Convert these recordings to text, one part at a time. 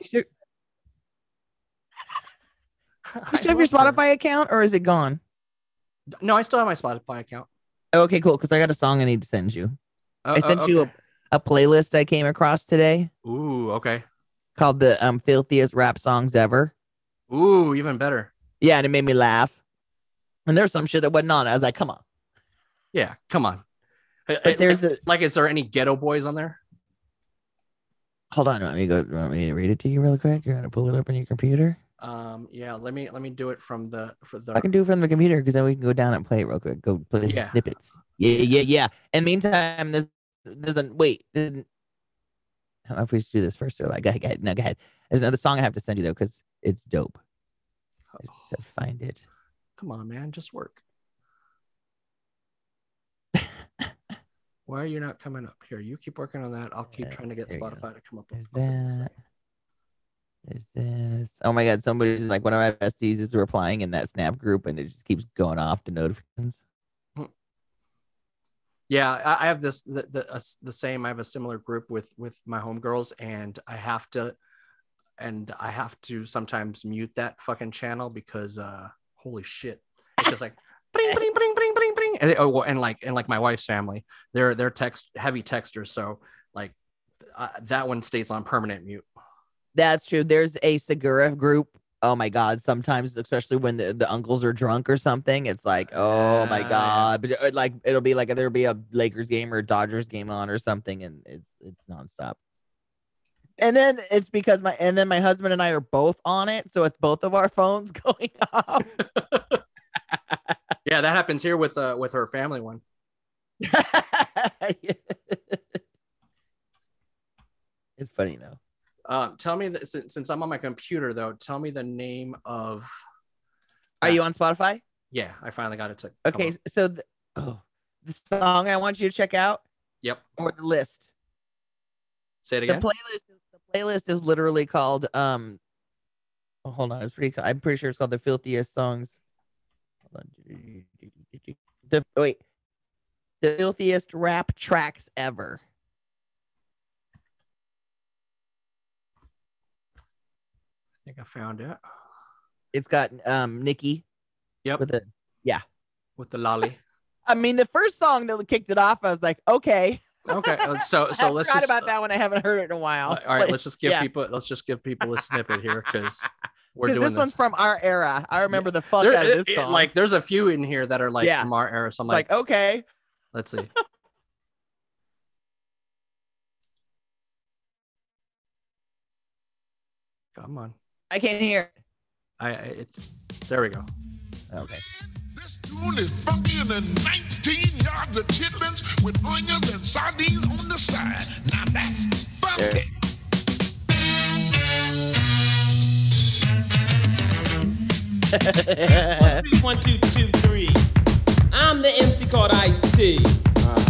You should, you still have your love her. Spotify account or is it gone? No, I still have my Spotify account. Okay, cool. Because I got a song I need to send you. Oh, I sent you a, a playlist I came across today. Ooh, okay. called the um filthiest rap songs ever. Ooh, even better. Yeah, and it made me laugh. And there's some shit that wasn't on. I was like, come on. Yeah, come on. Uh, But there's like, a like, is there any ghetto boys on there? Hold on. let me go? Want me to read it to you real quick? You're gonna pull it up on your computer. Um, yeah, let me let me do it from the for the. I can do it from the computer because then we can go down and play it real quick. Go play the Yeah. snippets. Yeah, yeah, yeah. And meantime, this doesn't wait. Didn't, I don't know if we should do this first or like go ahead. No, go ahead. There's another song I have to send you though because it's dope. Said find it. Come on, man, just work. Why are you not coming up here? You keep working on that. I'll keep Yeah, trying to get there you go. Spotify to come up. With that. There's this. Oh my god, somebody's like one of my besties is replying in that snap group and it just keeps going off the notifications. Yeah, I, I have this the the, uh, the same. I have a similar group with with my homegirls, and I have to, and I have to sometimes mute that fucking channel because uh, holy shit, it's just like. Bring, bring, bring, bring, bring. And, oh, and like and like my wife's family, they're they're text heavy texters, so like uh, that one stays on permanent mute. That's true. There's a Segura group. Oh my god, sometimes especially when the, the uncles are drunk or something, it's like, oh my god. But uh, like it'll be like there'll be a Lakers game or a Dodgers game on or something, and it's it's nonstop. And then it's because my and then my husband and I are both on it, so it's both of our phones going off. Yeah, that happens here with uh with her family one. it's funny though. Uh, tell me that since, since I'm on my computer though, tell me the name of. Are you on Spotify? Yeah, I finally got it to. Okay, so the, oh, the song I want you to check out Yep. or the list. Say it again. The playlist the playlist is literally called um oh, hold on, it's pretty I'm pretty sure it's called the filthiest songs. Hold on. The wait. The filthiest rap tracks ever. I think I found it. It's got um Nikki Yep. with the yeah. With the lolly. I mean the first song that kicked it off, I was like, okay. Okay. uh, So so I let's forgot just. about that one. I haven't heard it in a while. All right, let's just give yeah. people let's just give people a snippet here because Because doing this one's from our era. I remember the fuck There- out of this it- it- song. like there's a few in here that are like Yeah. from our era. So I'm like, like, okay. let's see. Come on. I can't hear it. I I- it's there we go. Okay. This tune is funkier than 19 yards of chitlins with onions and sardines on the side. Now that's funky. One, two, two, three. I'm the MC called Ice T.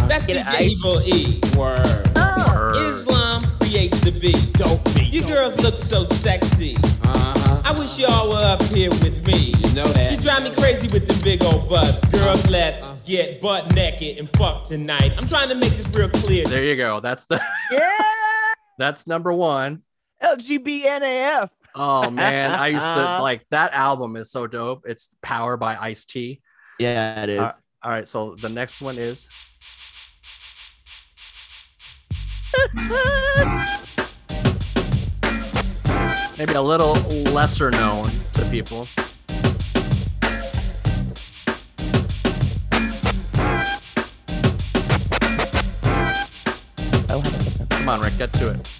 That's Get the Ice. evil E. Word. Word. Islam creates the beat. Dope beat. You girls look so sexy. Uh-huh. I wish y'all were up here with me. You know that. You drive me crazy with them big old butts. Girls, let's get butt naked and fuck tonight. I'm trying to make this real clear. There you go. That's the yeah. that's number one. LGBNAF. Oh man, I used to like that album is so dope. It's Power by Ice T. Yeah, it is. Uh, All right, so the next one is maybe a little lesser known to people. oh, Come on, Rick, get to it.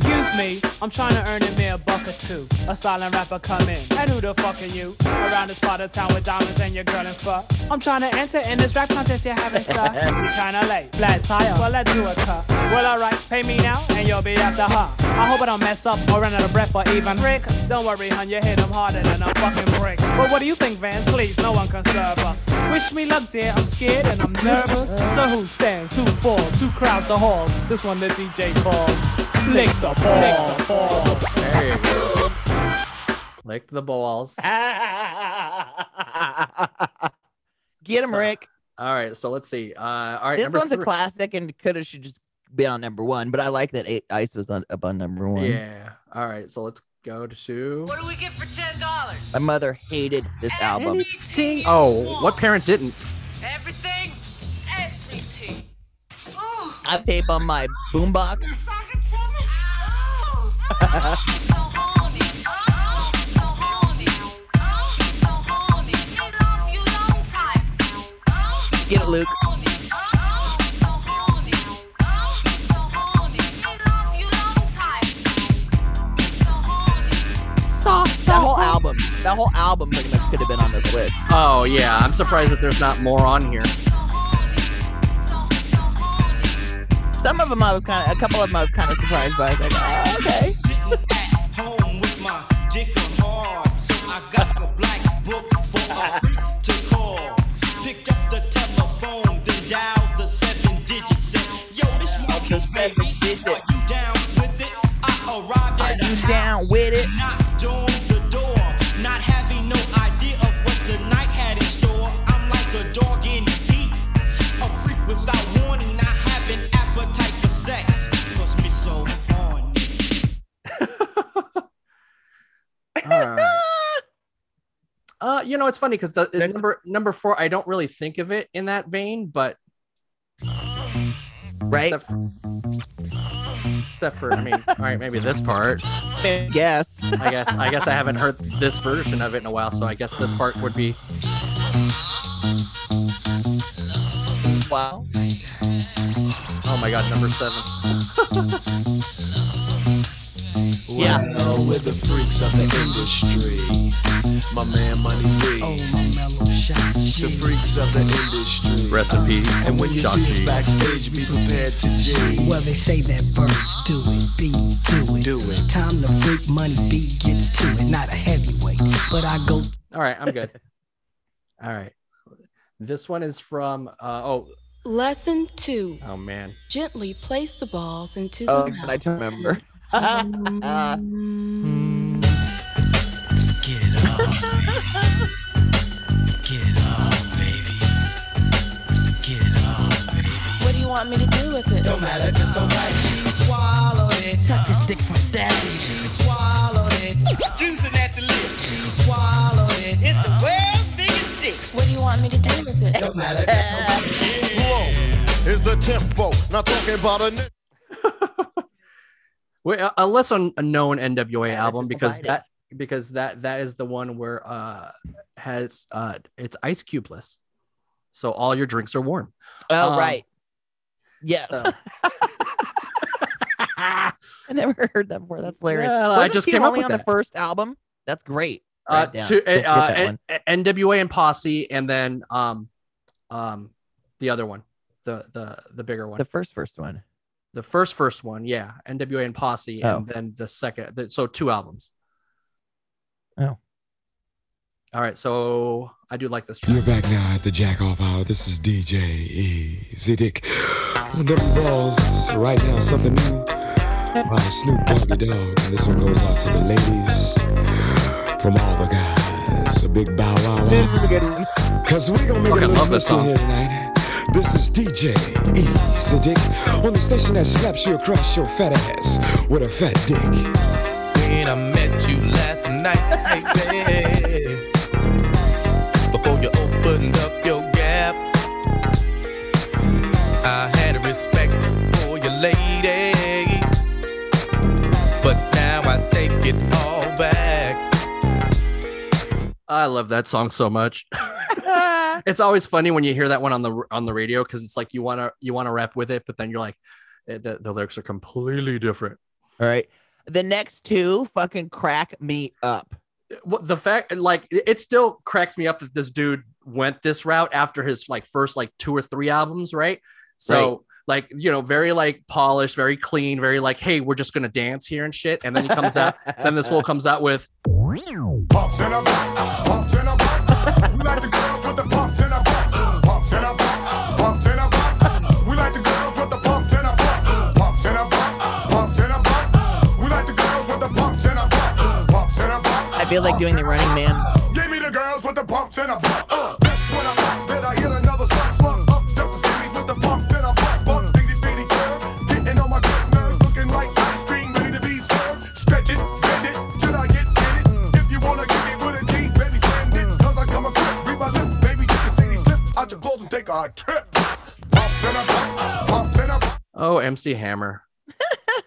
Excuse me, I'm trying to earn a mere buck or two. A silent rapper come in. And who the fuck are you? Around this part of town with diamonds and your girl in fur. I'm trying to enter in this rap contest you're having stuff. You kinda late. Flat tire. Well, let's do a cut. Well, alright, pay me now and you'll be after her. I hope I don't mess up or run out of breath or even Rick. Don't worry, hun, you hit him harder than a fucking brick. But what do you think, Vance? Please, no one can serve us. Wish me luck, dear. I'm scared and I'm nervous. So who stands? Who falls? Who crowds the halls? This one the DJ calls. Lick the balls. There you go. Lick the balls. Get him, So- Rick. All right, so let's see. Uh, all right, This number one's a three. classic and could have should just be on number one, but I like that A- Ice was on, up on number one. Yeah. All right. So let's go to. What do we get for ten dollars? My mother hated this album. Everything. Oh, what parent didn't? Everything. Everything. Oh. I have tape on my boombox. Time. So horny. That whole album, that whole album pretty much could have been on this list. Oh yeah. I'm surprised that there's not more on here. Some of them I was kind of, a couple of them I was kind of surprised by. I was like, oh, okay. at home with my dick Uh, you know, it's funny because the Next- number number four, I don't really think of it in that vein, but Right? except for, except for I mean, all right, maybe this part. Yes. I guess I guess I haven't heard this version of it in a while, so I guess this part would be Wow. oh my god, number seven. Yeah. Well, we're the freaks of the industry. My man Money B. The freaks of the industry. Recipe. And when you Shock see us G. backstage, be prepared to G. Well, they say that birds do it, bees do it. Do it. Time to freak, money beat gets to it. Not a heavyweight, but I go All right, I'm good. All right. This one is from uh oh Lesson two. oh man. Gently place the balls into Oh, the but I don't remember. get it on, baby. Get it on, baby. Get it on, baby. What do you want me to do with it? Don't matter, just don't bite. She swallowed it. Suck this dick from daddy. She swallowed it. Juicing at the lips. She swallowed it. It's the world's biggest dick. What do you want me to do with it? Don't matter, just don't bite. Slow is the tempo. Not talking about a nigga. Wait, a, a less unknown NWA Yeah, album because divide it. that because that that is the one where uh has uh it's ice cubeless, so all your drinks are warm. Oh, Um, right. Yes. so- I never heard that before. That's hilarious. Yeah, I just he came up only with on the first album. That's great. uh, Write to, Don't uh. N- NWA and Posse, and then um um the other one, the the the bigger one, The the, first first one. First first one, yeah, NWA and Posse, Oh. and then the second, the, so two albums. Oh. All right, so I do like this track. You're back now at the Jack Off Hour. This is DJ Easy Dick. On them balls, right now, something new by Snoop Doggy Dogg. And this one goes out to the ladies from all the guys. A big bow wow wow. Cause we're gonna make Fucking a love little this mystery song. here tonight. This is DJ Easy Dick on the station that slaps you across your fat ass with a fat dick. When I met you last night, baby. Before you opened up your gap, I had a respect for your lady. But now I take it all back. I love that song so much. it's always funny when you hear that one on the on the radio because it's like you want to you want to rap with it, but then you're like, eh, the, the lyrics are completely different. All right. The next two fucking crack me up. What the fact, like, it it still cracks me up that this dude went this route after his like first like two or three albums, right? So. Right. Like you know, very like polished, very clean, very like, hey, we're just gonna dance here and shit. And then he comes out, then this fool comes out with Pumps in a back, pumps in a back. We like the girls with the pumps in a back. Pumps in a back, pumps in a back. We like the girls with the pumps in a back. Pumps in a back, pumps in a back. We like the girls with the pumps in a back. Pumps in a back. I feel like doing the running man. Give me the girls with the pumps in a back. A bump. Oh, MC Hammer.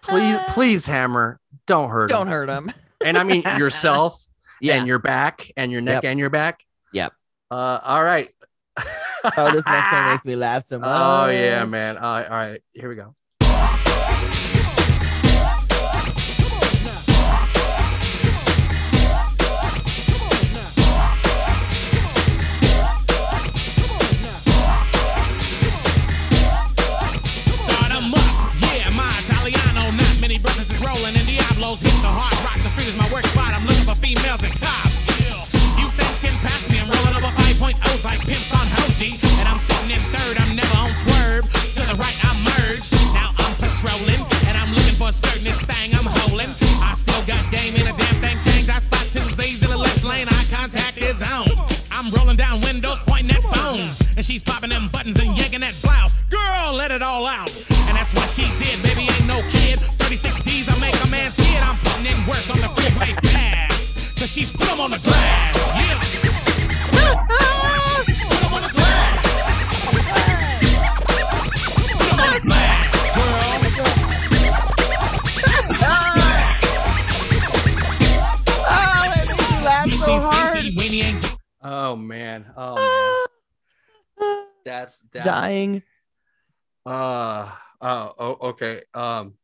Please, please, Hammer, don't hurt him. Don't him. hurt him. And I mean yourself Yeah. and your back and your neck Yep. and your back. Yep. Uh, all right. Oh, this next one makes me laugh so much. Oh yeah, man. Uh, all right, here we go. Females and cops. You things can pass me. I'm rolling over 5.0s like pimps on Hoji. And I'm sitting in third. I'm never on swerve. To the right, I'm merged. Now I'm patrolling. And I'm looking for a skirt in this thing I'm holding. I still got game in a damn thing changed. I spot two Z's in the left lane. Eye contact is on. I'm rolling down windows, pointing at phones. And she's popping them buttons and yanking that blouse. Girl, let it all out. And that's what she did. Baby, ain't no kid. 36 D's, I make a man scared. I'm putting in work on the freeway she put 'em on the glass. Yeah. Put on the glass. Put on the glass, girl. Oh, it makes me laugh He so sees hard. Pinky when ain't Oh man. Oh man. That's that's Dying. Uh oh, oh okay. Um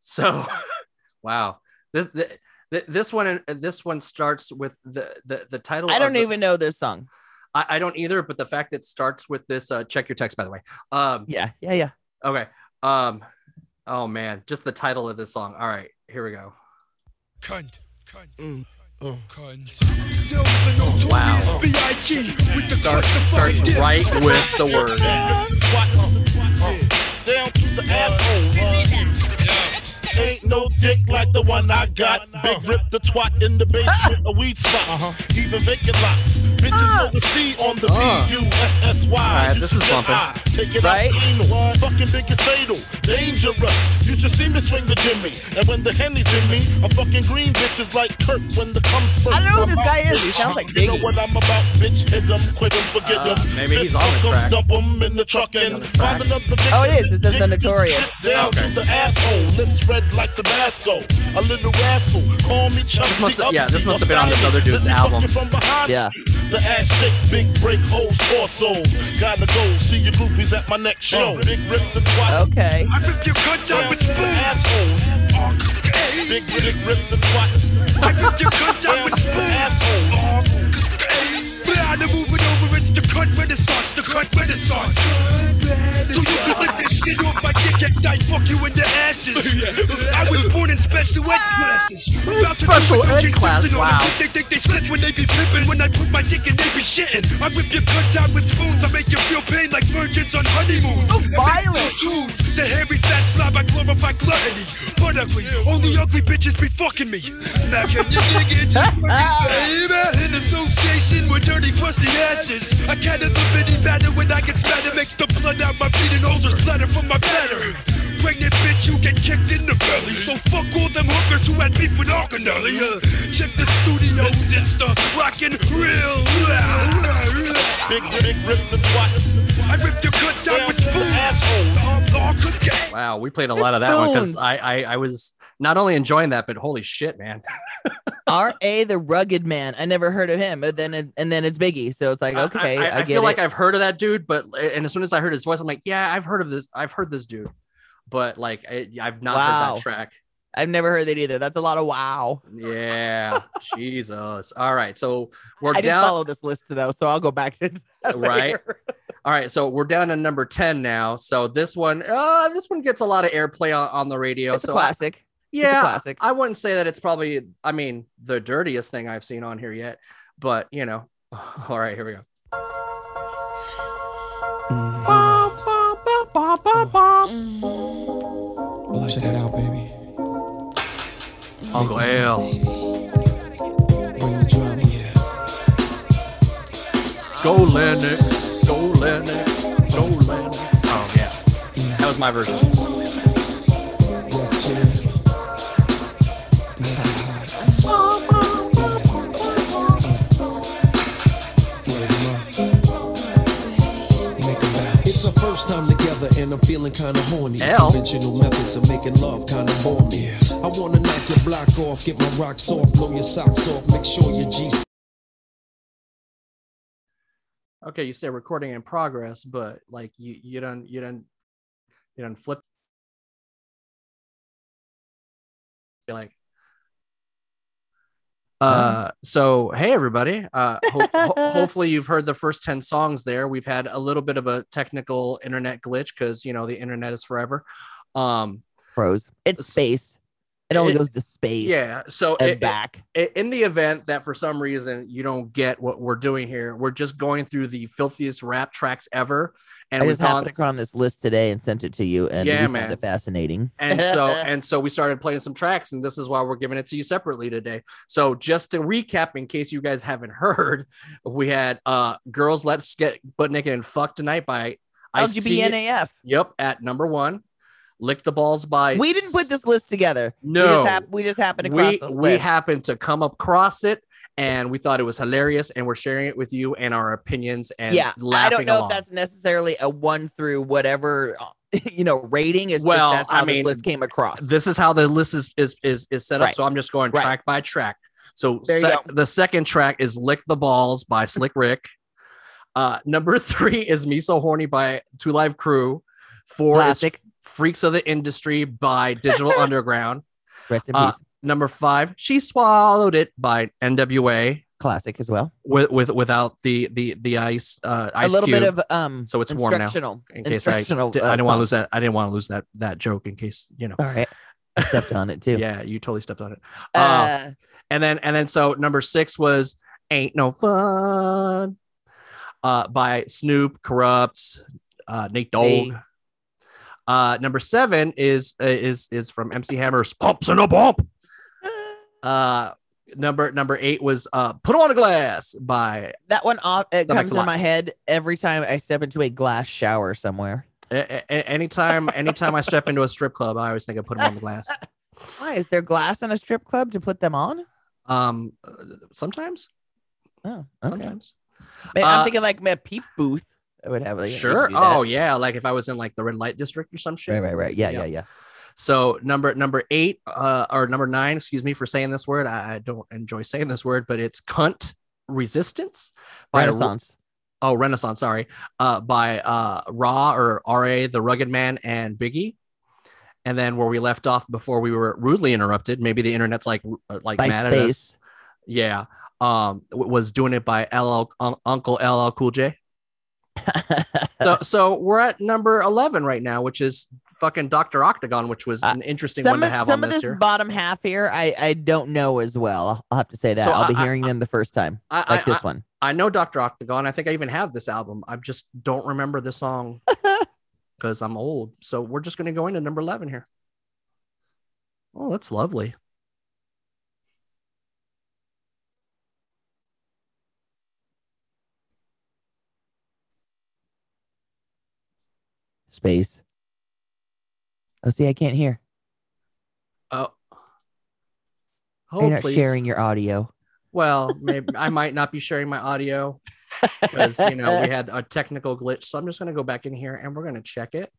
so wow. This the, the, this one this one starts with the the, the title I don't the- even know this song. I, I don't either, but the fact that it starts with this uh check your text by the way. Um Yeah, yeah, yeah. okay. Um oh man, just the title of this song. All right, here we go. Cunt. Cunt. Oh. Cunt. Wow. B.I.G. with the Start, starts right with the word. Down to the asshole. Ain't no dick like the one I got. Big rip the twat in the basement of weed spots. Even vacant lots. Bitches know the steed on the Uh. B-U-S-S-Y. Alright, You this is bumping. Take it Right? out. Fucking biggest fatal. Dangerous. You should see me swing the Jimmy. And when the Henny's in me, I'm fucking green bitches like Kirk when the cum spurt. I know who this guy is. He sounds like Biggie. You know what I'm about, bitch. Hit 'em, quit 'em, forget Uh, 'em. maybe he's Fist on the track. Dump 'em in the truck and On the track. find another. Oh, it is. This is the Notorious. Down Okay. to the asshole, lips red like Tabasco. A little rascal, call me Chubsy. must yeah, this must have been on this other dude's album. From. Yeah. The ass shake, big break holes, torsos. Gotta go, see your groupies at my next show. Uh, big rip the twat. Okay. I rip your cunt Down out with the spoons. asshole. Big, big rip the twat. I rip your cunt out with to the spoons. asshole. Blah, to move it's the cunt renaissance, the cunt renaissance. So you can lick this shit off my dick and I fuck you in the asses. I was born in special ed classes. About Special ed class, wow. They think they slip when they be flipping. When I put my dick in, they be shitting. I rip your cunts out with spoons. I make you feel pain like virgins on honeymoon. So oh, violent. The hairy fat slob, I glorify gluttony. But ugly, only ugly bitches be fucking me. Now can you dig it? Baby, in association with dirty, crusty asses. I can't have a bitty batter when I get better. Makes the blood out my bleeding holes or splatter from my bladder. Pregnant bitch, you get kicked in the belly. So fuck all them hookers who had beef with Arcanelli. Uh, check the studio's Insta, rockin' real. Big, big rip the twat. I rip your cuts out with spoons. asshole. Good game. Wow, we played a lot of that one because I, I I was not only enjoying that, but holy shit, man. R. A. the Rugged Man. I never heard of him, but then it, and then it's Biggie. So it's like, okay, I, I, I, get feel it. like I've heard of that dude, but and as soon as I heard his voice, I'm like, yeah, I've heard of this. I've heard this dude, but like I, I've not heard that track. I've never heard that either. That's a lot of wow. Yeah, Jesus. All right, so we're I didn't down. follow this list though, so I'll go back to that Right. All right, so we're down to number ten now. So this one, uh, this one gets a lot of airplay on, on the radio. It's a so I- classic. Yeah, classic. I wouldn't say that it's probably. I mean, the dirtiest thing I've seen on here yet, but you know. All right, here we go. Well, check that out, baby. Uncle L. Bring the drama. Yeah. Go Lennox, go Lennox, go Lennox. Oh yeah, that was my version. First time together and I'm feeling kinda horny. L. Conventional methods of making love kinda bore me. I wanna knock your block off, get my rocks off, blow your socks off, make sure your G's Okay, you say recording in progress, but like you you don't you don't you don't flip Be like uh so hey everybody uh ho- ho- hopefully you've heard the first 10 songs there we've had a little bit of a technical internet glitch because you know the internet is forever um Pros. It's space. It only It- goes to space. yeah so And it- it- back. i- in the event that for some reason you don't get what we're doing here, we're just going through the filthiest rap tracks ever. And I just happened gone, across this list today and sent it to you, and Yeah, man. it fascinating. and so and so we started playing some tracks, and this is why we're giving it to you separately today. So just to recap, in case you guys haven't heard, we had uh Girls Let's Get Butt Naked and Fuck Tonight by Ice-T. LGBNAF. Yep, at number one. Lick the Balls by We didn't put this list together. We No. just, hap- we just happened across we, this we list. happened to come across it and we thought it was hilarious and we're sharing it with you and our opinions and yeah, I don't know along. if that's necessarily a one through whatever you know rating is. Well, that's how I mean, list came across. this is how the list is is is, is set up Right. so i'm just going Right. track by track so sec- the second track is lick the balls by slick rick uh number three is me so horny by two live crew four Classic. is freaks of the industry by digital underground Rest in uh, peace. number five she swallowed it by nwa Classic as well. with with without the the the ice uh ice a little cube. bit of um. so it's warm now instructional. in case I, instructional. uh, I didn't want to lose that I didn't want to lose that that joke in case you know All right, I stepped on it too. yeah you totally stepped on it uh, Uh, and then and then so number six was ain't no fun uh by snoop Corrupts, uh nate dogg Hey. Uh number seven is uh, is is from mc hammer's pumps and a bump uh number number eight was uh put on a glass by that one off. It comes in my head every time I step into a glass shower somewhere. a- a- anytime anytime i step into a strip club i always think i put them on the glass Why is there glass in a strip club to put them on? um uh, sometimes Oh, okay. sometimes Man, Uh, I'm thinking like a peep booth. I would have like sure oh yeah like if i was in like the red light district or some shit right, right, right. Yeah, Yeah. yeah, yeah. So number number eight, uh, or number nine, excuse me for saying this word. I, I don't enjoy saying this word, but it's cunt resistance by Renaissance. oh Renaissance, sorry, uh, by uh, Raw or Ra, the Rugged Man, and Biggie. And then where we left off before we were rudely interrupted, maybe the internet's like uh, like By mad at us. Yeah, um, was doing it by LL Un- Uncle LL Cool J. so so we're at number 11 right now which is fucking dr octagon which was uh, an interesting one some to of, have some on of this bottom half here, I I don't know as well. I'll, have to say that. So I'll be I- I- hearing them the first time, I- like I- this one. i know dr octagon i think i even have this album i just don't remember the song because i'm old so we're just going to go into number 11 here oh that's lovely Space. Oh, see, I can't hear. oh You're oh not please sharing your audio. well maybe i might not be sharing my audio because you know we had a technical glitch so i'm just going to go back in here and we're going to check it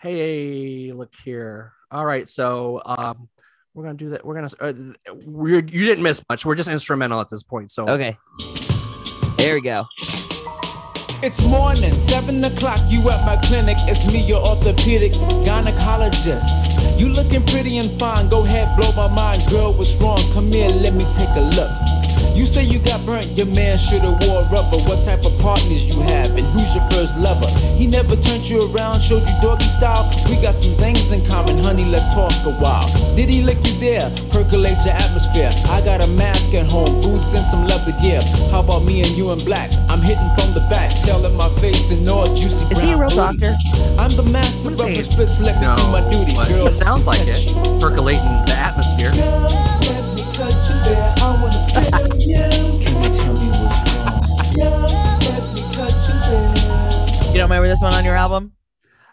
hey look here all right so um we're going to do that we're going to uh, we're you didn't miss much we're just instrumental at this point so Okay. There we go. It's morning, 7 o'clock, you at my clinic. It's me, your orthopedic gynecologist. You looking pretty and fine, go ahead, blow my mind. Girl, what's wrong? Come here, let me take a look. You say you got burnt, your man should've wore rubber. What type of partners you have, and who's your first lover? He never turned you around, showed you doggy style. We got some things in common, honey, let's talk a while. Did he lick you there? Percolate your atmosphere. I got a mask at home, boots and some leather gear. How about me and you in black? I'm hitting from the back, tailing my face and all juicy Is he a real booty. doctor? I'm the master of the splits, let me no do my duty. but Girl, it sounds like it you. percolating the atmosphere Let me touch you. I wanna feel you. Can you tell me what's wrong? Yeah, let me touch you there. You don't remember this one on your album?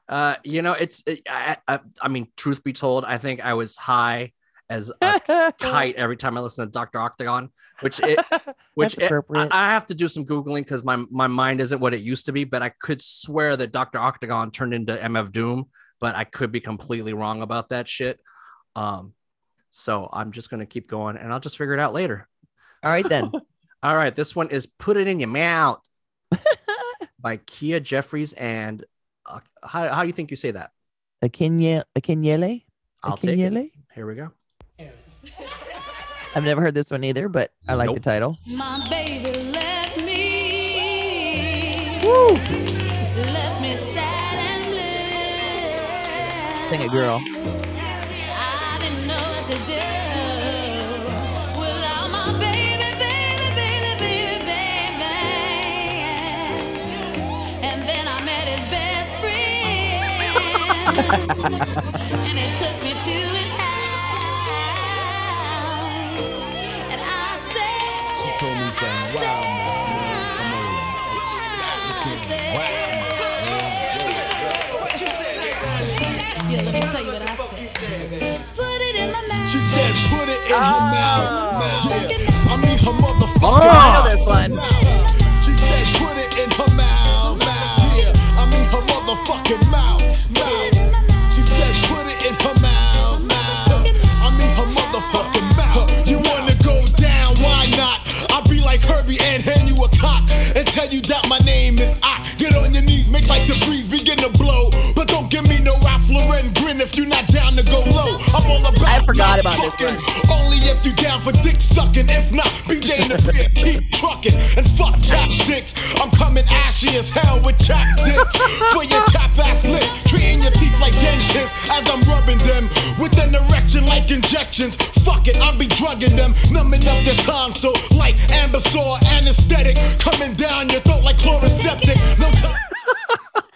Uh, you know, it's it, I, I, I mean, truth be told, I think I was high as a kite every time I listened to Doctor Octagon, which it which it, I. I have to do some googling because my my mind isn't what it used to be. But I could swear that Doctor Octagon turned into MF Doom, but I could be completely wrong about that shit. Um, so I'm just gonna keep going, and I'll just figure it out later. All right then. All right, this one is "Put It in Your Mouth" by Kia Jeffries and uh, how how you think you say that? Akinyele. Akinyele. I'll take it. Here we go. I've never heard this one either, but I like the title. My baby left me. Woo! Left me sad and blue. Sing it, girl. And then I met his best friend, and it took me to Ah. mouth. Yeah. I mean, her motherfucker. Oh, I know this one. She said, put it in her mouth. mouth. Yeah. I mean, her motherfucking mouth. mouth. She said, put it in her mouth. mouth. I mean, her motherfucking mouth. You wanna go down? Why not? I'll be like Herbie and hand you a cock and tell you that my name is I. Get on your knees, make like the breeze begin to blow. But don't give me no Ralph Lauren grin if you're not down to go low. I'm all about I forgot about this one. If you down for dick sucking. If not, BJ in the beer, keep trucking. And fuck chapsticks. I'm coming ashy as hell with chap dicks. For your chap ass lips. Treating your teeth like dentists as I'm rubbing them. With an erection like injections. Fuck it, I'll be drugging them. Numbing up their tonsil like Ambesol anesthetic. Coming down your throat like Chloraseptic. No time.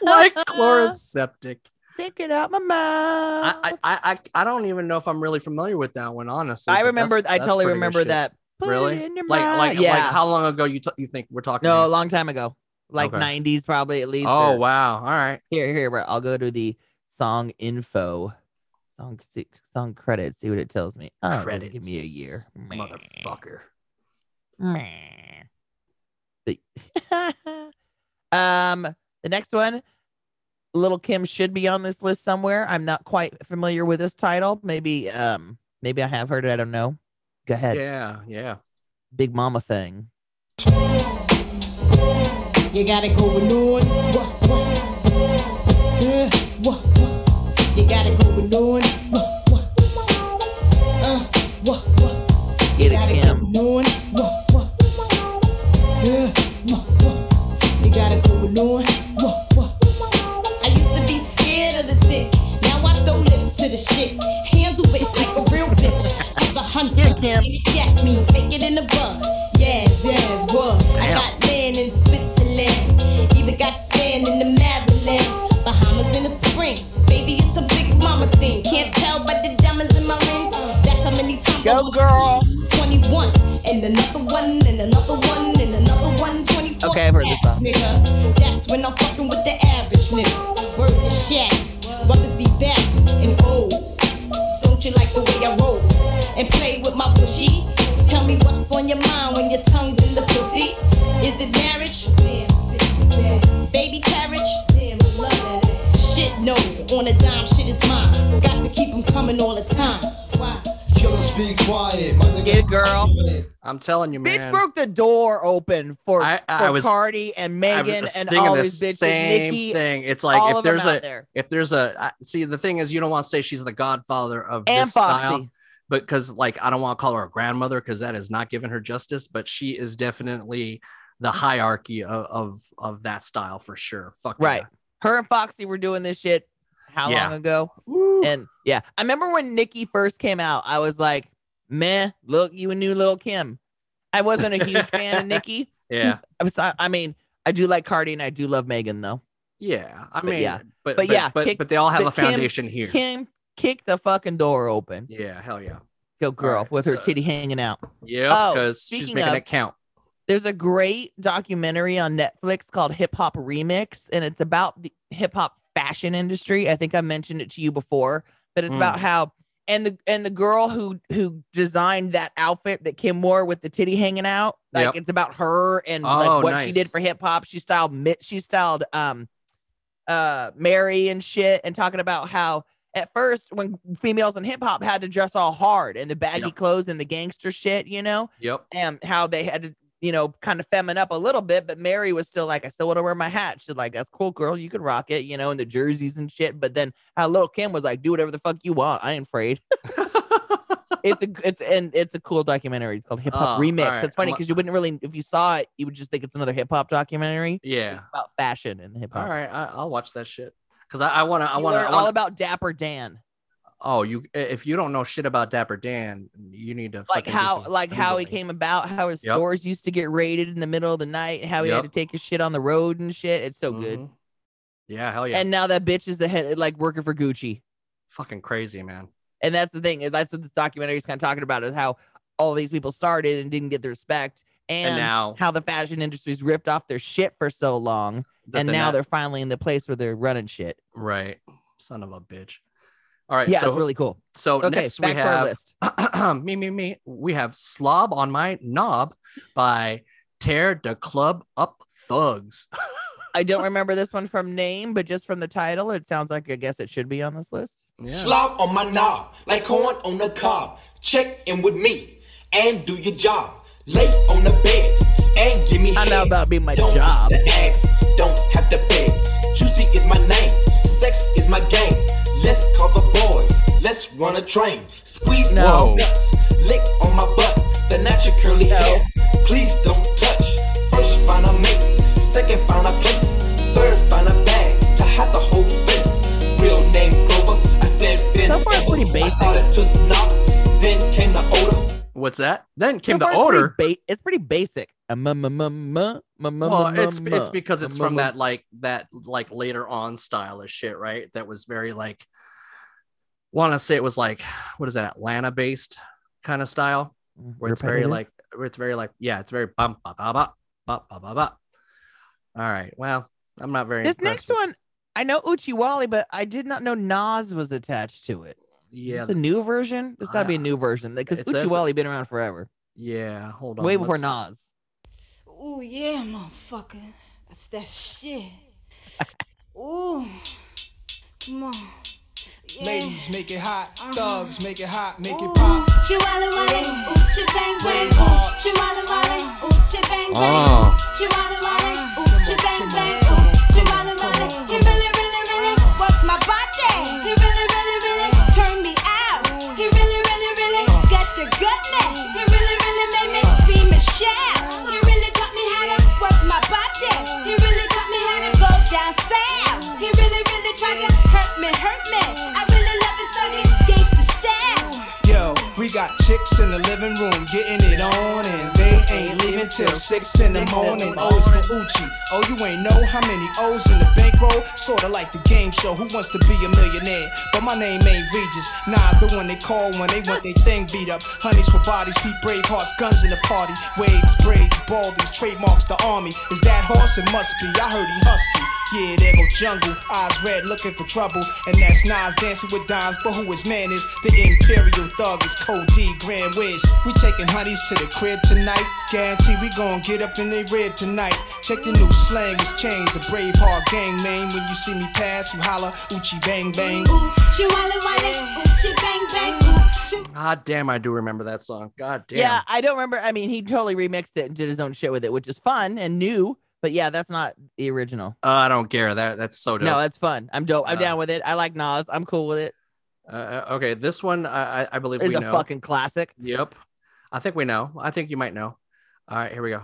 Like Chloraseptic. Stick it out my mouth. I, I, I, I don't even know if I'm really familiar with that one, honestly. I remember. that's- I that's totally remember that. Put it really? in your like, mouth. like, yeah. like, how long ago you t- you think we're talking? no, a long time ago, like Okay. 90s probably at least. Oh or- wow! All right. Here, here, bro. I'll go to the song info, song see, song credits. See what it tells me. Oh, it doesn't give me a year, motherfucker. Meh. But- um, the next one, Little Kim should be on this list somewhere. I'm not quite familiar with this title. Maybe, um, maybe I have heard it. I don't know. Go ahead. Yeah, yeah. Big Mama thing. You got it going on. What, what? Yeah, what, what? You got it going on. What, what? The shit. Handle it like a real bitch. I'm the hunter. Jack me, take it in the bun. Yes, yes, what? I got land in Switzerland. Even got sand in the Marylands. Bahamas in the spring. Baby, it's a big mama thing. Can't tell by the diamonds in my rings. That's how many times Go, girl. 21. And another one, and another one, and another one. 24. Okay, I've heard this song. Nigga, that's when I'm fucking with the average nigga. Word to shack. Don't you like the way I roll? And play with my bushy? Tell me what's on your mind when your tongue's in the pussy. Is it marriage? Baby carriage? Shit, no. On a dime, shit is mine. Got to keep 'em coming all the time. Why? Killers be quiet. My nigga. Get girl. I'm telling you, man. Bitch broke the door open for, I- I for was- Cardi and Megan and thinking all the bitches. Same Nikki, thing. It's like if there's a there. if there's a I- see the thing is you don't want to say she's the godfather of And this style, Foxy. but because like I don't want to call her a grandmother because that is not giving her justice. But she is definitely the hierarchy of of, of that style for sure. Fuck yeah. Right. Her and Foxy were doing this shit how Yeah. long ago? And yeah, I remember when Nikki first came out, I was like, meh, look, you a new little Kim. I wasn't a huge fan of Nikki. Yeah. I, was, I mean, I do like Cardi and I do love Megan though. Yeah, I But mean, yeah. but But but, yeah, but, kick- but they all have a Kim- foundation here. Kim kick the fucking door open. Yeah, hell yeah. Go girl right, with her titty hanging out. Yeah, Oh, because she's making of- it count. There's a great documentary on Netflix called Hip Hop Remix, and it's about the hip hop fashion industry. I think I mentioned it to you before, but it's Mm. about how and the and the girl who who designed that outfit that Kim wore with the titty hanging out, like Yep. it's about her and Oh, like what she did for hip hop. She styled she styled um uh Mary and shit, and talking about how at first when females in hip hop had to dress all hard and the baggy Yep. clothes and the gangster shit, you know, Yep. and how they had to you know kind of feminine up a little bit, but Mary was still like, I still want to wear my hat. She's like, that's cool, girl, you can rock it, you know, and the jerseys and shit. But then how little Kim was like, do whatever the fuck you want, I ain't afraid. it's a it's and it's a cool documentary. It's called Hip Hop Oh, Remix. alright, It's funny because you wouldn't really, if you saw it, you would just think it's another hip hop documentary Yeah. about fashion and hip hop. All right. I, I'll watch that shit because I, I want to. I want to. all about Dapper Dan, Oh, you if you don't know shit about Dapper Dan, you need to like how like how he came about, how his Yep. stores used to get raided in the middle of the night, how he had to take his shit on the road and shit. It's so good. Mhm. Yeah, hell yeah. And now that bitch is the head, like working for Gucci. fucking crazy, man. And that's the thing. is That's what this documentary is kind of talking about is how all these people started and didn't get the respect, and, now- how the fashion industry's ripped off their shit for so long, and they're now not- they're finally in the place where they're running shit. Right. Son of a bitch. All right. yeah, so it's really cool. So Okay, next back we to our have list. me, me, me. We have "Slob on My Knob" by Tear the Club Up Thugs. I don't remember this one from name, but just from the title, it sounds like I guess it should be on this list. Slob on my knob, like corn on the cob. Check in with me and do your job. Lay on the bed and give me I know head. about being my don't job. Have to ask, don't have to beg. Juicy is my name, sex is my game. Let's call the boys, let's run a train. Squeeze No. my nuts, lick on my butt. The natural curly hair, please don't touch. First find a mate, second find a place, third find a bag to hide the whole face. Real name Grover, I said Ben. So far, pretty basic. I started to knock, then came the odor. What's that? Then came the pretty order. ba- it's pretty basic. Well, it's it's because it's from that like that like later on style of shit, right? That was very like want to say it was like what is that Atlanta based kind of style mm-hmm. where it's very like where it's very like yeah, it's very bum ba ba ba ba ba ba ba. All right, well, I'm not very This next with- one, I know Oochie Wally, but I did not know Nas was attached to it. Yeah, Is this a new version? It's got to be a new version because it says- Oochie Wally been around forever, yeah. Hold on, way before let's- Nas. Ooh, yeah, motherfucker. That's that shit. Ooh. Come on. Yeah. Ladies, make it hot. Uh-huh. Thugs, make it hot. Make it pop. Chihuahua Wally, ooh, chi uh-huh. bang bang, Brave heart. Chihuahua Wally, ooh, uh-huh. bang bang, Oh. Chihuahua Wally, ooh, bang bang, hurt me, hurt me. I really love style. Yo, we got chicks in the living room getting it on, and they ain't leaving till six in the morning. Oh, O's for Uchi. Oh, you ain't know how many O's in the bankroll? Sorta like the game show, Who Wants to Be a Millionaire? But my name ain't Regis. Nas, the one they call when they want their thing beat up. Honeys for bodies, feet brave hearts, guns in the party. Waves, braids, baldies, trademarks the army. Is that horse? It must be. I heard he husky. Yeah, there go jungle, eyes red, looking for trouble. And that's Nas dancing with dimes, but who his man is? The Imperial Thug is Code D, Grand Wiz. We taking honeys to the crib tonight. Guarantee we gon' get up in they rib tonight. Check the new slang, it's changed. A brave heart gang name. When you see me pass, you holla, Uchi bang bang. Chihuahua Wally, ooh, chi bang bang, ooh, God damn, I do remember that song. God damn. Yeah, I don't remember. I mean, he totally remixed it and did his own shit with it, which is fun and new. But yeah, that's not the original. Uh, I don't care. That that's so dope. No, that's fun. I'm dope. I'm Uh, down with it. I like Nas. I'm cool with it. Uh, uh, okay, this one I I, believe It's we a know. fucking classic. Yep, I think we know. I think you might know. All right, here we go.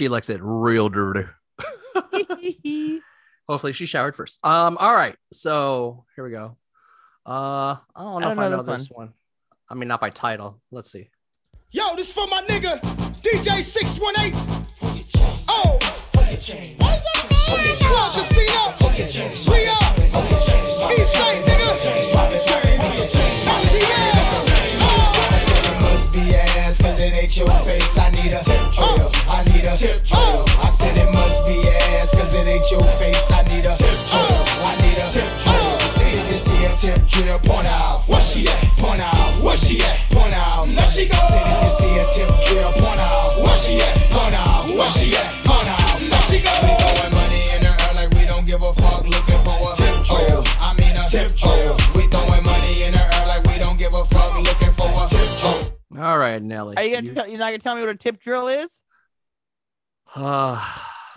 She likes it real dirty. Hopefully she showered first. Um, all right. So here we go. Uh, I don't know I if don't I know know this this one. I mean, not by title. Let's see. Yo, this for my nigga, DJ 618. Oh! Club Casino. We up. East Side, nigga. It must be ass, cause it ain't your face. I need a tip drill. I need a tip drill. I said it must be ass, cause it ain't your face. I need a tip drill. I need a tip drill. Say if you see a tip drill, point. Where she at? Nelly. Are you gonna tell, you're not gonna tell me what a tip drill is? Uh,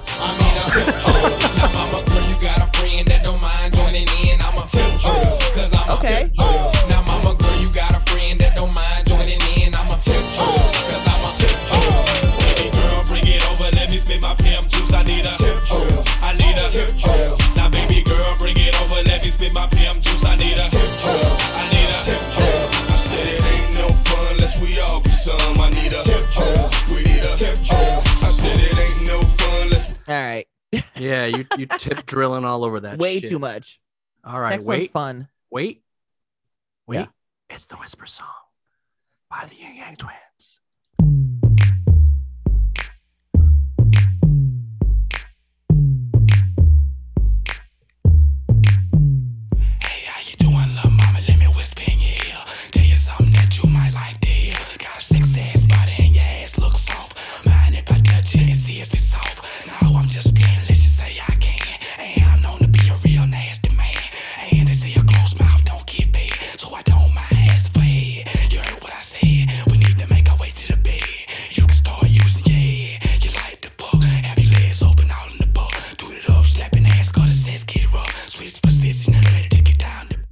Now, mama, girl, you got a friend that don't mind joining in. I'm a tip drill, cause I'm Okay. a tip drill. Now, mama, girl, you got a friend that don't mind joining in. I'm a tip drill, cause I'm a tip drill. Baby girl, bring it over. Let me spit my pimp juice. I need a tip drill. I need a tip drill. Now, baby girl, bring it over. Let me spit my All right. yeah, you you tip drilling all over that. Way shit. too much. All right, wait, fun. wait, wait. Yeah. It's the Whisper Song by the Ying Yang Twins.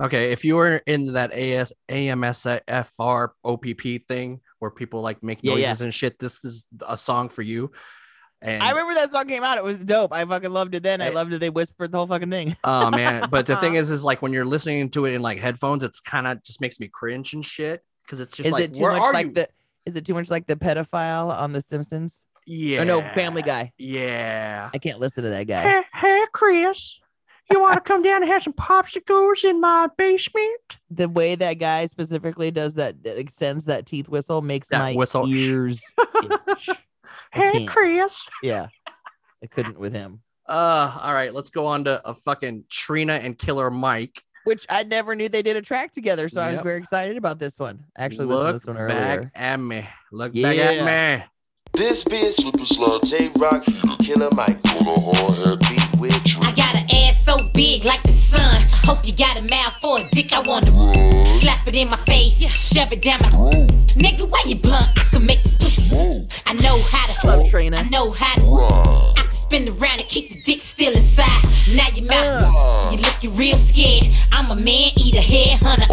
Okay, if you were in that AS AMSFR OPP thing where people like make noises yeah. and shit, this is a song for you. And I remember that song came out. It was dope. I fucking loved it then. I Eh. loved it. They whispered the whole fucking thing. oh man, but the thing is, is like when you're listening to it in like headphones, it's kind of just makes me cringe and shit because it's just is like, it too much like you? the? Is it too much like the pedophile on The Simpsons? yeah, Or no, Family Guy. Yeah. I can't listen to that guy. Hey, hey, Chris, you want to come down and have some popsicles in my basement? The way that guy specifically does that, that extends that teeth whistle, makes That my whistle. ears. itch. Hey. Chris. Yeah, I couldn't with him. Uh, all right, let's go on to a fucking Trina and Killer Mike. Which I never knew they did a track together, so I was very excited about this one. I Actually, listened to Look this one earlier. back at me. Look back at me. This bitch, a slipper slug, J Rock, Killer Mike. On a hard beat with I got an ass so big like the sun. Hope you got a mouth for a dick. I wanna slap it in my face, shove it down my. Nigga, why you blunt? I can make this pussy. I know how to. Slow Trina. I know how to. I can spin around and keep the dick still inside. Now your mouth, you looking real scared. I'm a man eat eater, head hunter.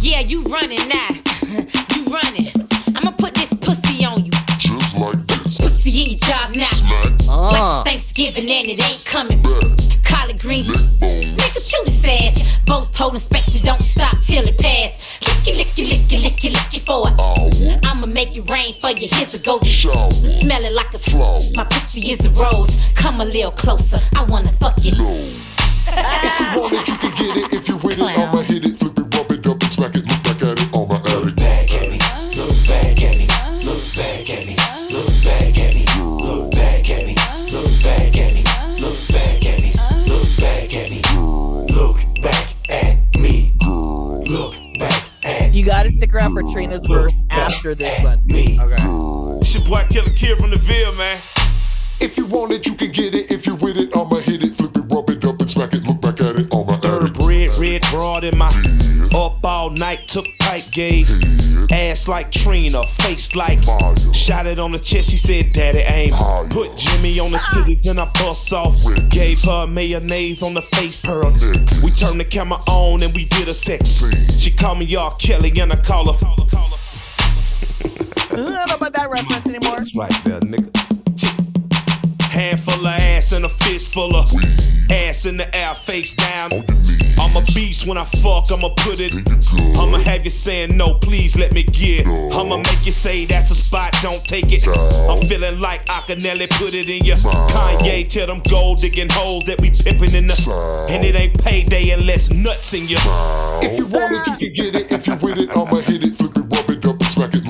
Yeah, you running now. you running. I'ma put this pussy on you. Just like this. Pussy in your jaws now. Ah. Like it's Thanksgiving and it ain't coming. Collard greens. Nigga, chew this ass. Both hold inspection, don't stop till it pass. Lick it, lick it, lick it, lick it, lick it for it. I'ma make it rain for you. Here's a golden Shower. Smell it like a flower. My pussy is a rose. Come a little closer. I wanna fuck you. If you want it, you can get it. If you with it, I'ma hit it, flip it, rub it up, and smack it. Look back at it, I'ma You got to stick around for Trina's verse after this one. me. It's your boy Killer Kid from the Ville, man. If you want it, you can get it. If you with it, I'ma hit it, flip it, rub it up, and smack it. Red, red broad in my up all night, took pipe gauge. Ass like Trina, face like shot it on the chest. She said, Daddy aim. Put Jimmy on the titties and I bust off. Gave her mayonnaise on the face. Her we turned the camera on and we did a sex. She called me y'all Kelly and I call her. I don't know about that reference anymore. Right there, nigga. She full of ass and a fist full of ass in the air, face down. I'm a beast when I fuck, I'ma put it. I'ma have you saying no, please let me get. I'ma make you say that's a spot, don't take it. I'm feeling like Akinyele put it in you. Kanye tell them gold digging holes that we pimping in the. And it ain't payday unless nuts in you. If you want it, you can get it. If you with it, I'ma hit it, flip it, rub it up, and smack it. Look back at it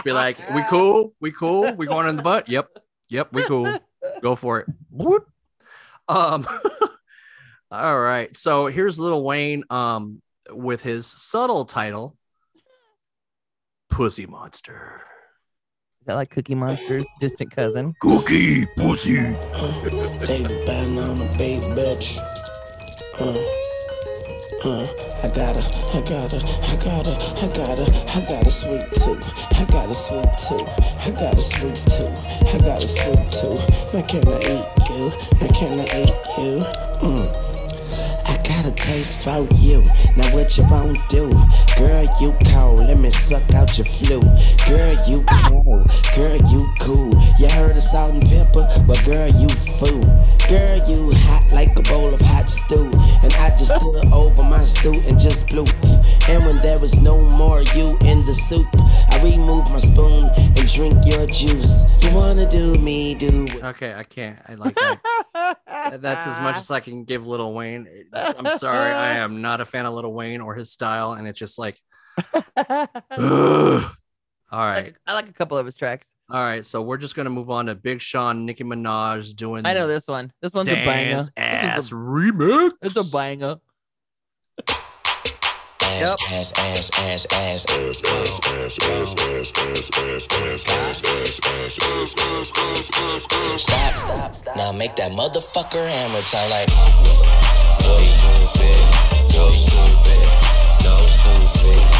just be like, we cool, we cool, we going in the butt. Yep, yep, we cool. Go for it. Whoop. Um. all right. So here's Lil Wayne. Um, with his subtle title, Pussy Monster. Is that like Cookie Monster's distant cousin? Cookie pussy. David Banner on a baby bitch. Uh, uh, I got a, I got a, I got a, I got a, I got a sweet tooth. I got a sweet tooth. I got a sweet tooth. I got a sweet tooth. Now can I eat you? Now can I eat you? Mm. I got a taste for you. Now what you won't do? Girl, you cold. Let me suck out your flu. Girl, you cool. Girl, you cool. You heard of salt and pepper? Well, girl, you fool. Girl, you hot like a bowl of hot stew. And I just stood over my stew and just blew. And when there was no more you in the soup, I removed my spoon and drink your juice. You wanna do me, do Okay, I can't. I like that. That's as much as I can give Lil Wayne. Eh, I'm sorry, I am not a fan of Lil Wayne or his style, and it's just like, all right, I like a couple of his tracks. all right. So we're just gonna move on to Big Sean, Nicki Minaj doing. I know this one. This one's a banger. This ass one's a, remix. it's a banger. Stop. Now make that motherfucker hammer sound like. Stupid, stupid, stupid.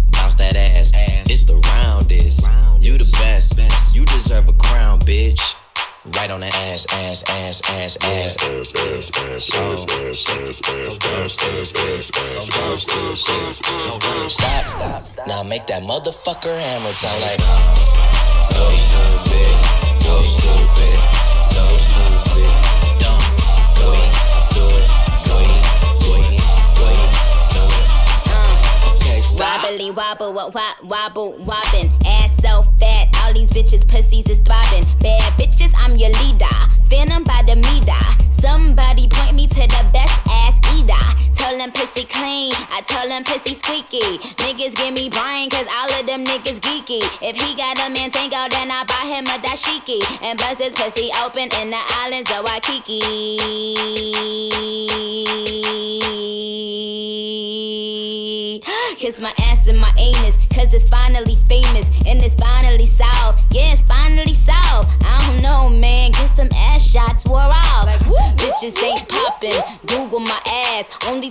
Bounce that ass, it's the roundest. You the best, you deserve a crown, bitch. Right on the ass, ass, ass, ass, ass. Ass, ass, ass, ass, ass, ass, ass, ass, ass, ass, ass, ass, ass, ass, ass, ass, ass. Stop, stop. Now make that motherfucker hammer sound like. Go stupid, go stupid, so stupid, Wobbly wobble, wop, wobble, wobbin'. Ass so fat, all these bitches' pussies is throbbing. Bad bitches, I'm your leader. Venom by the meter. Somebody point me to the best ass eater tell them pissy clean, I tell them pissy squeaky. Niggas give me brain, cause all of them niggas geeky. If he got a man tango, then I buy him a dashiki. And bust his pussy open in the islands of Waikiki. Kiss my ass and my anus, cause it's finally famous and it's finally solved. Yeah, it's finally solved. I don't know, man. Get some ass shots wore off. Like, whoop, Bitches whoop, ain't popping. Google my ass. Only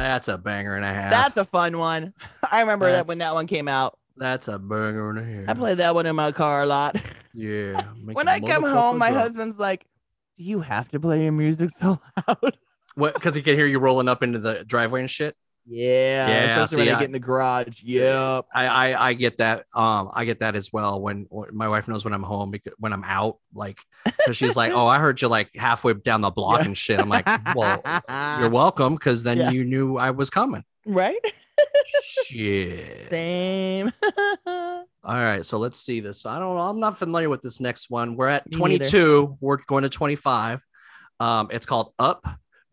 That's a banger and a half. That's a fun one. I remember that when that one came out. That's a banger and a half. I played that one in my car a lot. Yeah. when I come home, my drop. husband's like, "Do you have to play your music so loud?" What? Because he can hear you rolling up into the driveway and shit. Yeah, Yeah, especially when see, I I- get in the garage. Yep. I, I I get that. Um, I get that as well. When, when my wife knows when I'm home because when I'm out, like, she's like, "Oh, I heard you like halfway down the block Yeah. and shit." I'm like, "Well, you're welcome," because then Yeah. you knew I was coming. Right? Shit. Same. All right, so let's see this. I don't know. I'm not familiar with this next one. We're at Me 22. We're going to 25. Um, it's called Up,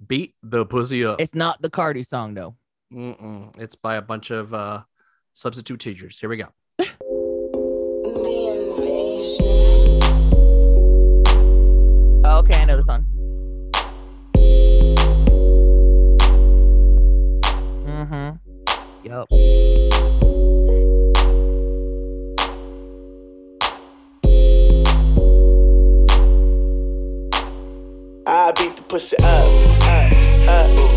Beat the Pussy Up. It's not the Cardi song though. Mm-mm. It's by a bunch of uh, substitute teachers. Here we go. Okay, I know the song. Mm-hmm. Yep. I beat the pussy up, up, up, up, up, up, up.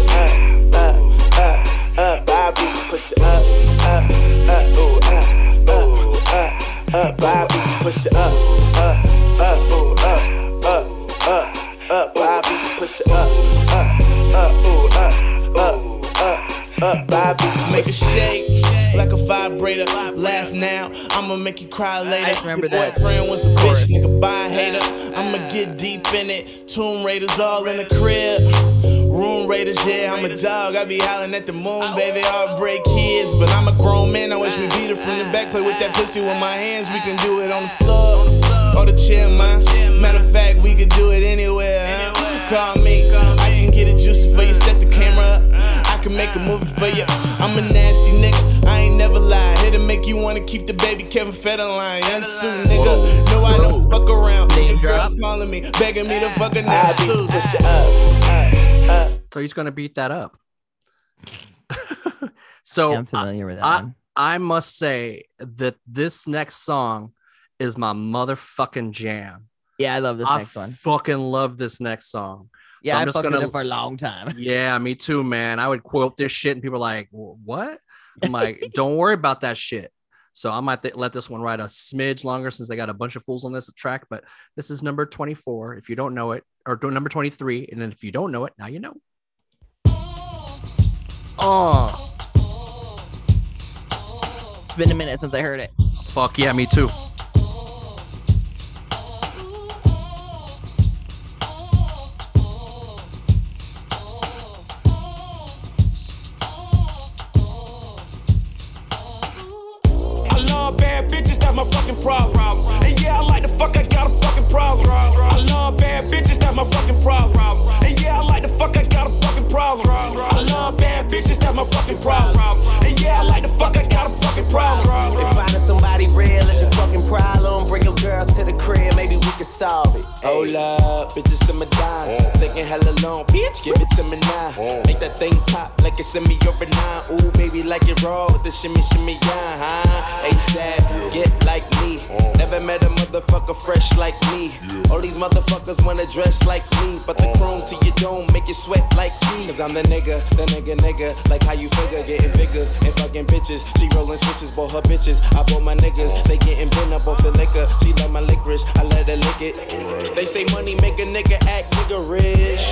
I beat the pussy up, up, up, ooh, up, up, up, up. I beat the pussy up, up, up, ooh, up, up, up, up. I beat the pussy up, up, up, ooh, up, up, up, up. I beat the Make a shake like a vibrator. Laugh now, I'ma make you cry later. I remember that boyfriend was a bitch, nigga, buy a hater. I'ma get deep in it. Tomb Raiders all in the crib. Room Raiders, yeah, I'm a dog. I be howling at the moon, baby. Heartbreak kids, but I'm a grown man. I wish we beat it from the back. Play with that pussy with my hands. We can do it on the floor or the chair, man. Matter of fact, we could do it anywhere. Huh? Call me, I can get it juicy for you. Set the camera up. I can make a movie for you. I'm a nasty nigga. I ain't never lied. Here to make you wanna keep the baby Kevin Federline. Young suit nigga. No, I don't fuck around. Name drop. calling me, begging me to fuck her now. I. So he's going to beat that up. so Yeah, I'm familiar with that I, one. I must say that this next song is my motherfucking jam. Yeah, I love this I next one. fucking love this next song. Yeah, I'm I just gonna- it for a long time. Yeah, me too, man. I would quote this shit, and people are like, "What?" I'm like, "Don't worry about that shit." So I might th- let this one ride a smidge longer since they got a bunch of fools on this track. But this is number 24. If you don't know it, or do- number 23, and then if you don't know it, now you know. Oh, It's been a minute since I heard it. fuck yeah, me too. Fucking problem. And yeah, I like the fuck, I got a fucking problem. If finding somebody real is your fucking problem, girls to the crib, maybe we can solve it. Hold up, bitches in my dime. Oh. Taking hella long, bitch, give it to me now. Oh. Make that thing pop like it's in me or a nine. Ooh, baby, like it raw with the shimmy, shimmy, yeah, huh? ASAP, get like me. Oh. Never met a motherfucker fresh like me. All these motherfuckers wanna dress like me, but the chrome to your dome make you sweat like me. Cause I'm the nigga, the nigga, nigga. Like how you figure, getting figures and fucking bitches. She rolling switches, bought her bitches. I bought my niggas, they getting bent up off the liquor. She love my licorice, I let her lick it. They say money make a nigga act nigga rich.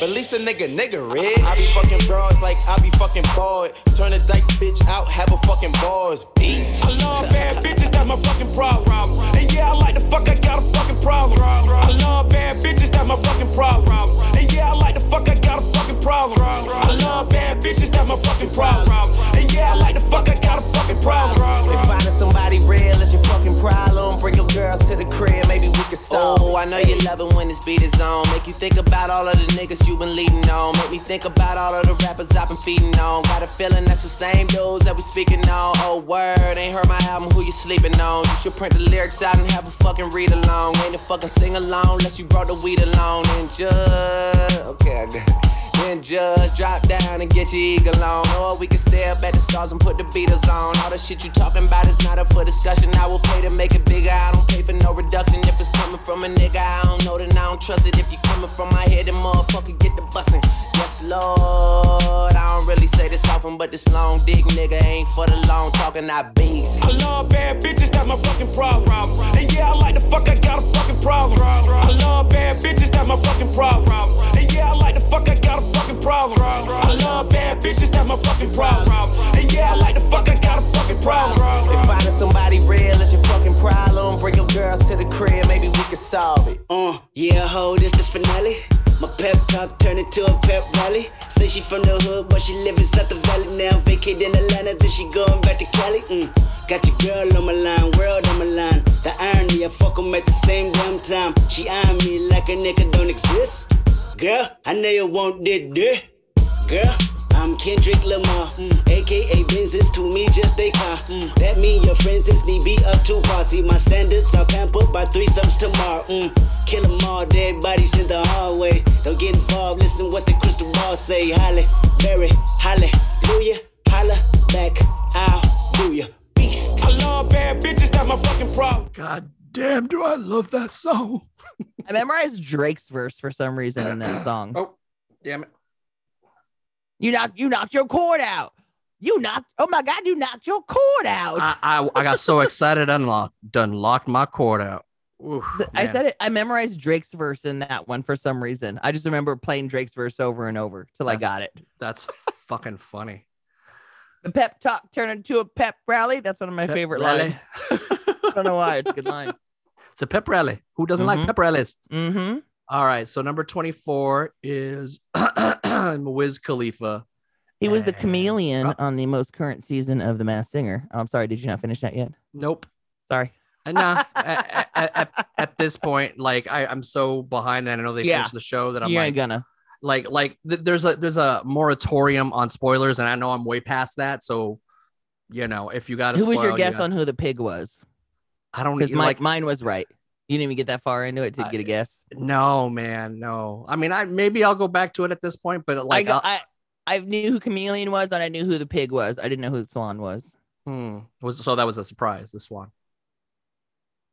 But at least a nigga nigga rich. I be fucking bras like I be fucking bored. Turn a dyke bitch out, have a fucking bars. Peace. I love bad bitches, that's my my fucking problem. And yeah, I like the fuck, I got a fucking problem. I love bad bitches, that's my fucking problem. And yeah, I like the fuck, I got a fucking problem. I love bad bitches, that's my fucking problem. And yeah, I like the fuck, I got a fucking problem. If finding somebody real is your fucking problem, bring your girls to the crib, maybe we can solve. Oh, I know you love it when this beat is on. Make you think about all of the niggas you been leading on. Make me think about all of the rappers I've been feeding on. Got a feeling that's the same dudes that we speaking on. Oh, word, ain't heard my album, who you sleeping on? You should print the lyrics out and have a fucking read along. Ain't a fucking sing along unless you brought the weed along. And just, okay, I got it. Then just drop down and get your eagle on. Or we can stay up at the stars and put the Beatles on. All the shit you talking about is not up for discussion. I will pay to make it bigger. I don't pay for no reduction. If it's coming from a nigga, I don't know, then I don't trust it. If you coming from my head, then motherfucker get the bussin'. Yes, Lord. I don't really say this often, but this long dick nigga ain't for the long talking. I beast. I love bad bitches, that's my fucking problem. And yeah, I like the fuck, I got a fucking problem. I love bad bitches, that's my fucking problem. And yeah, I like the fuck, I got a fucking problem. I love bad bitches, that's my fucking problem. And yeah, I like the fuck, I got a fucking problem. If finding somebody real is your fucking problem, bring your girls to the crib, maybe we can solve it. Uh, yeah, ho, this the finale. My pep talk turned into a pep rally. Say she from the hood, but she live inside the valley now. Vacate in Atlanta, then she going back to Cali. Mm. Got your girl on my line, world on my line. The irony, I fuck 'em at the same damn time. She eyeing me like a nigga don't exist. Girl, I know you want that dick. Girl, I'm Kendrick Lamar, mm. aka Benzes to me just a car. Mm. That mean your friends is need be up to par. See my standards are pampered by threesomes tomorrow. Mm. Kill 'em all, dead bodies in the hallway. Don't get involved, listen what the crystal ball say. Halle, Berry, hallelujah, holla back, I'll do ya. Beast. I love bad bitches, that's my fucking problem. God damn, do I love that song. I memorized Drake's verse for some reason in that song. Oh, damn it. You knocked you knocked your cord out. You knocked oh my god, you knocked your cord out. I, I, I got so excited, unlocked, done locked my cord out. Oof, I man. said it. I memorized Drake's verse in that one for some reason. I just remember playing Drake's verse over and over till I got it. That's fucking funny. The pep talk turned into a pep rally. That's one of my Pep favorite rally. lines. I don't know why. It's a good line. It's a pep rally. Who doesn't like Mhm. pep rallies? Mm-hmm. All right. So number 24 is Wiz Khalifa. He was the chameleon on the most current season of The Masked Singer. Oh, I'm sorry. Did you not finish that yet? Nope. Sorry. And nah, at, at, at, at this point, like I, I'm so behind. And I know they Yeah. finished the show that I'm you like, ain't gonna. like, like th- there's a there's a moratorium on spoilers, and I know I'm way past that. So, you know, if you got Who was your guess on who the pig was? I don't Because my, like mine was right. You didn't even get that far into it to get a guess. No, man, no. I mean, I maybe I'll go back to it at this point, but like, I, go, I'll- I I knew who chameleon was and I knew who the pig was. I didn't know who the swan was. hmm, was so that was a surprise. The swan.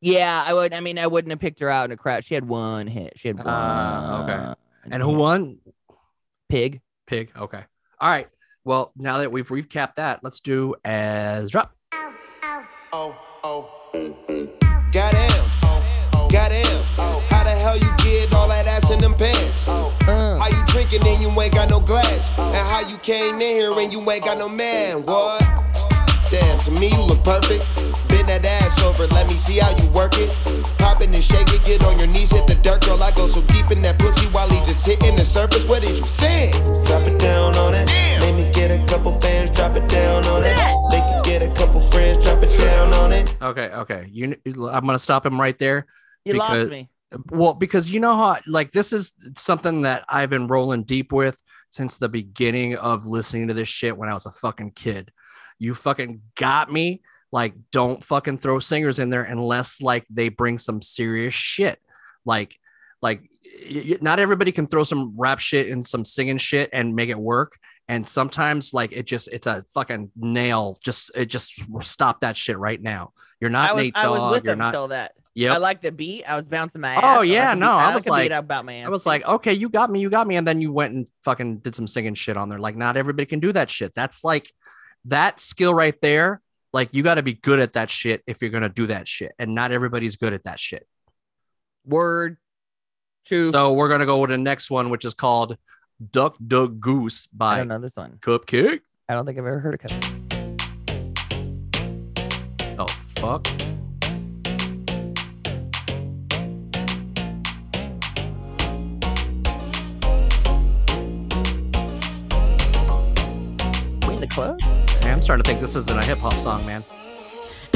Yeah, I would. I mean, I wouldn't have picked her out in a crowd. She had one hit. She had one. Ah, okay. And who won? Pig. Pig. Okay. All right. Well, now that we've recapped that, let's do as drop. Oh, oh. Goddamn. Pants? Uh. How you drinking and you ain't got no glass? And how you came in here and you ain't got no man? What? Damn, to me you look perfect. Bend that ass over, let me see how you work it. Pop it and shake it, get on your knees, hit the dirt, girl. I go so deep in that pussy while he just hitting the surface. What did you say? Drop it down on it. Make me get a couple bands, drop it down on it. Make you get a couple friends, drop it down on it. Okay. Okay. You. I'm gonna stop him right there. You lost me. Well, because you know how like this is something that I've been rolling deep with since the beginning of listening to this shit when I was a fucking kid. You fucking got me. Like, don't fucking throw singers in there unless like they bring some serious shit. Like, like y- not everybody can throw some rap shit and some singing shit and make it work. And sometimes like it just it's a fucking nail. Just it just stop that shit right now. You're not I was Nate I was Dogg, with you're him not- until that. Yep. I like the beat. I was bouncing my oh, ass. Oh I like yeah, the no, beat. I like was like, about my ass. I was like, okay, you got me, you got me, and then you went and fucking did some singing shit on there. Like, not everybody can do that shit. That's like that skill right there. Like, you got to be good at that shit if you're gonna do that shit, and not everybody's good at that shit. Word. True. So we're gonna go with the next one, which is called "Duck Duck Goose" by I don't know this one. CupcakKe. I don't think I've ever heard of CupcakKe. Oh fuck. Man, I'm starting to think this isn't a hip hop song, man.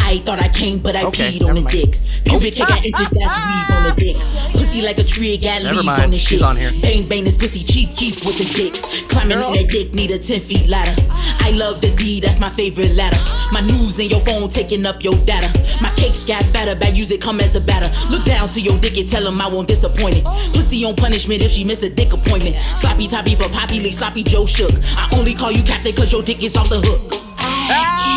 I thought I came, but I Okay, peed on never the mind. dick. Pubic oh. hair got inches, that's weave on the dick. Pussy like a tree, it got Never leaves mind, on the she's shit. on here. Bang bang, this pussy cheap, cheap with the dick. Climbing on that dick, need a 10 feet ladder. I love the D, that's my favorite ladder. My news in your phone taking up your data. My cakes got better, bad use it come as a batter. Look down to your dick and tell him I won't disappoint it. Pussy on punishment if she miss a dick appointment. Sloppy toppy for Poppy Lee, sloppy Joe Shook. I only call you captain cause your dick is off the hook.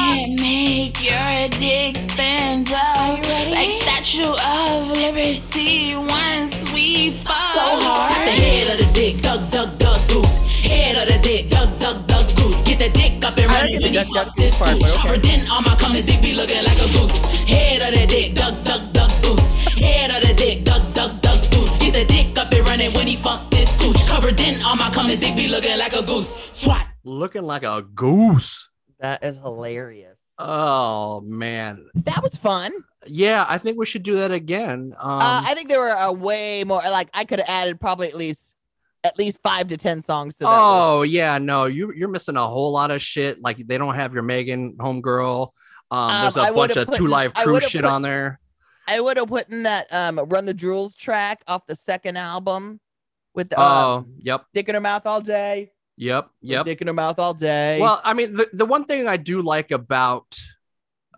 I make your dick stand up like Statue of Liberty once we fall. So hard. Tap the head of the dick, duck, duck, duck, goose. Head of the dick, duck, duck, duck, goose. Get the dick up and I running. don't get the when duck, he duck, fuck this goose part, but okay. Covered in all my cum, the dick be looking like a goose. Head of the dick, duck, duck, duck, goose. Head of the dick, duck, duck, duck, goose. Get the dick up and running when he fuck this gooch. Covered in all my cum, the dick be looking like a goose. Swat. Looking like a goose. That is hilarious. Oh man. That was fun. Yeah, I think we should do that again. Um, uh, I think there were a way more. Like I could have added probably at least at least five to ten songs to that. list. oh yeah, no, you you're missing a whole lot of shit. Like they don't have your Megan homegirl. Um, there's Um, a I bunch of put Two Live Crew shit put- on there. I would have put in that um "Run the Jewels" track off the second album with the Oh, um, yep, "Dick in Her Mouth All Day." Yep, yep. "Dick in Her Mouth All Day." Well, I mean, the, the one thing I do like about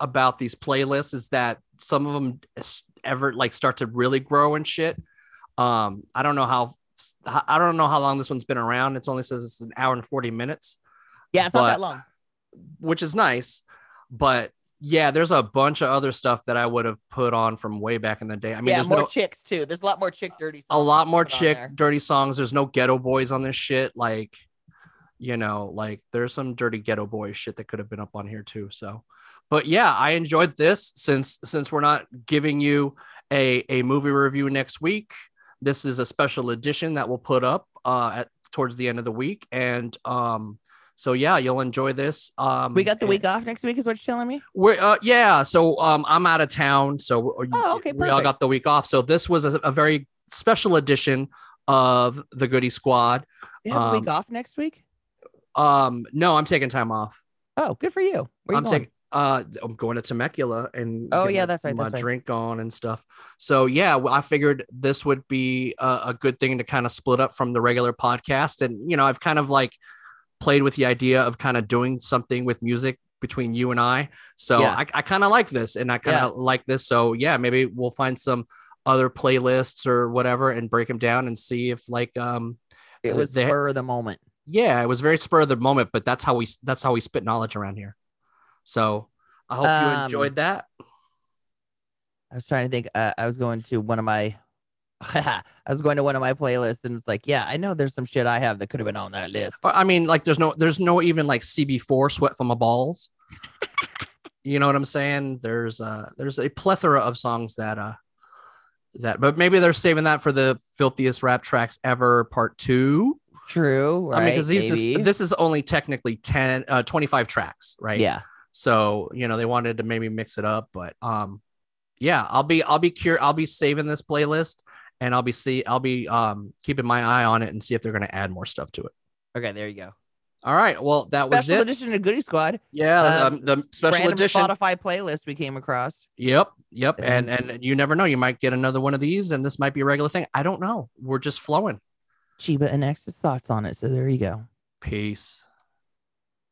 about these playlists is that some of them ever like start to really grow and shit. Um, I don't know how I don't know how long this one's been around. It's only says it's an hour and 40 minutes, yeah, it's not that long. which is nice. But yeah, there's a bunch of other stuff that I would have put on from way back in the day. I mean, yeah, there's more no, chicks too. There's a lot more chick dirty. Songs a lot more chick dirty songs. There's no Geto Boys on this shit. Like, you know, like there's some dirty Geto Boy shit that could have been up on here too. So, but yeah, I enjoyed this since since we're not giving you a a movie review next week. This is a special edition that we'll put up uh at towards the end of the week. And um so yeah, you'll enjoy this. Um We got the week off next week, is what you're telling me? we're uh, yeah, so um, I'm out of town, so we- Oh, okay, we all got the week off. So this was a, a very special edition of the Goody Squad. You have a week Um, off next week? Um, no, I'm taking time off. Oh, good for you. Where you I'm going? taking. Uh, I'm going to Temecula and Oh, yeah, my- that's right, My that's right. drink on and stuff. So yeah, I figured this would be a, a good thing to kind of split up from the regular podcast, and you know, I've kind of like played with the idea of kind of doing something with music between you and I. So Yeah. I, I kind of like this, and I kind of like this. So yeah, maybe we'll find some other playlists or whatever and break them down and see if like um it was spur of the moment. Yeah, it was very spur of the moment, but that's how we that's how we spit knowledge around here. So I hope you Um, enjoyed that. I was trying to think. Uh, I was going to one of my, I was going to one of my playlists, and it's like, yeah, I know there's some shit I have that could have been on that list. I mean, like there's no there's no even like CB4 sweat from my balls. you know what I'm saying? There's uh there's a plethora of songs that uh that but maybe they're saving that for the filthiest rap tracks ever part two. True, I mean, because these is this is only technically 10 uh 25 tracks, right? Yeah. So, you know, they wanted to maybe mix it up, but um yeah, I'll be I'll be cur I'll be saving this playlist and I'll be see I'll be um keeping my eye on it and see if they're gonna add more stuff to it. Okay, there you go. All right. Well, that was Special it. edition of Goody Squad. Yeah, Um, um, the special edition. Spotify playlist we came across. Yep, yep. And and you never know, you might get another one of these, and this might be a regular thing. I don't know. We're just flowing. Cheeba and X's thoughts on it. So there you go. Peace.